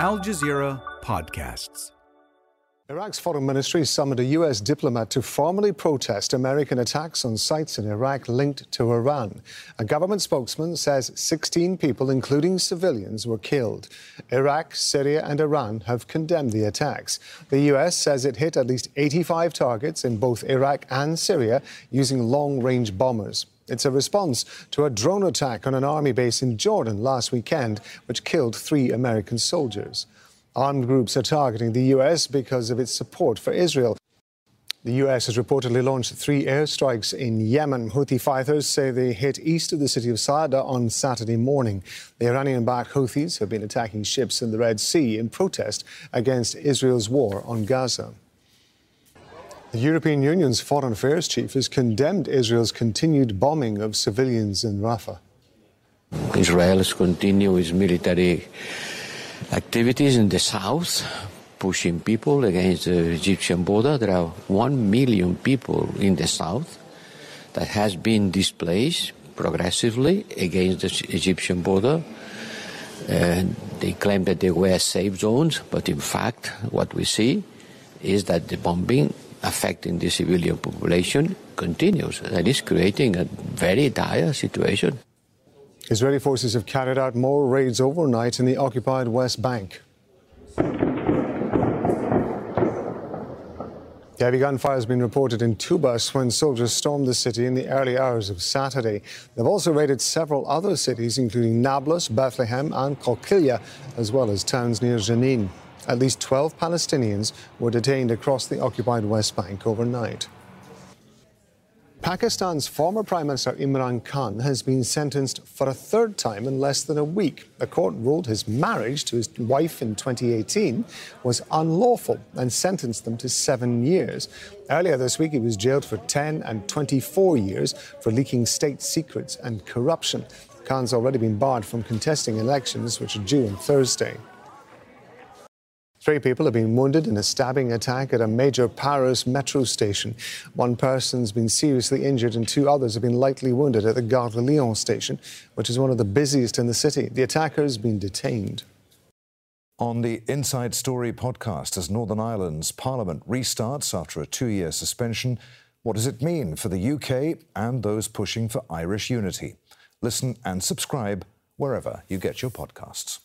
Al Jazeera Podcasts. Iraq's foreign ministry summoned a U.S. diplomat to formally protest American attacks on sites in Iraq linked to Iran. A government spokesman says 16 people, including civilians, were killed. Iraq, Syria, and Iran have condemned the attacks. The U.S. says it hit at least 85 targets in both Iraq and Syria using long range bombers. It's a response to a drone attack on an army base in Jordan last weekend, which killed three American soldiers. Armed groups are targeting the U.S. because of its support for Israel. The U.S. has reportedly launched three airstrikes in Yemen. Houthi fighters say they hit east of the city of Sa'ada on Saturday morning. The Iranian backed Houthis have been attacking ships in the Red Sea in protest against Israel's war on Gaza. The European Union's Foreign Affairs Chief has condemned Israel's continued bombing of civilians in Rafah. Israel continues its military activities in the south, pushing people against the Egyptian border. There are one million people in the south that has been displaced progressively against the Egyptian border. Uh, they claim that they were safe zones, but in fact, what we see is that the bombing affecting the civilian population continues and is creating a very dire situation. Israeli forces have carried out more raids overnight in the occupied West Bank. Heavy gunfire has been reported in Tubas when soldiers stormed the city in the early hours of Saturday. They've also raided several other cities, including Nablus, Bethlehem, and Qalqilia, as well as towns near Jenin. At least 12 Palestinians were detained across the occupied West Bank overnight. Pakistan's former Prime Minister Imran Khan has been sentenced for a third time in less than a week. The court ruled his marriage to his wife in 2018 was unlawful and sentenced them to seven years. Earlier this week, he was jailed for 10 and 24 years for leaking state secrets and corruption. Khan's already been barred from contesting elections, which are due on Thursday. Three people have been wounded in a stabbing attack at a major Paris metro station. One person's been seriously injured and two others have been lightly wounded at the Gare de Lyon station, which is one of the busiest in the city. The attacker has been detained. On the Inside Story podcast, as Northern Ireland's Parliament restarts after a two year suspension, what does it mean for the UK and those pushing for Irish unity? Listen and subscribe wherever you get your podcasts.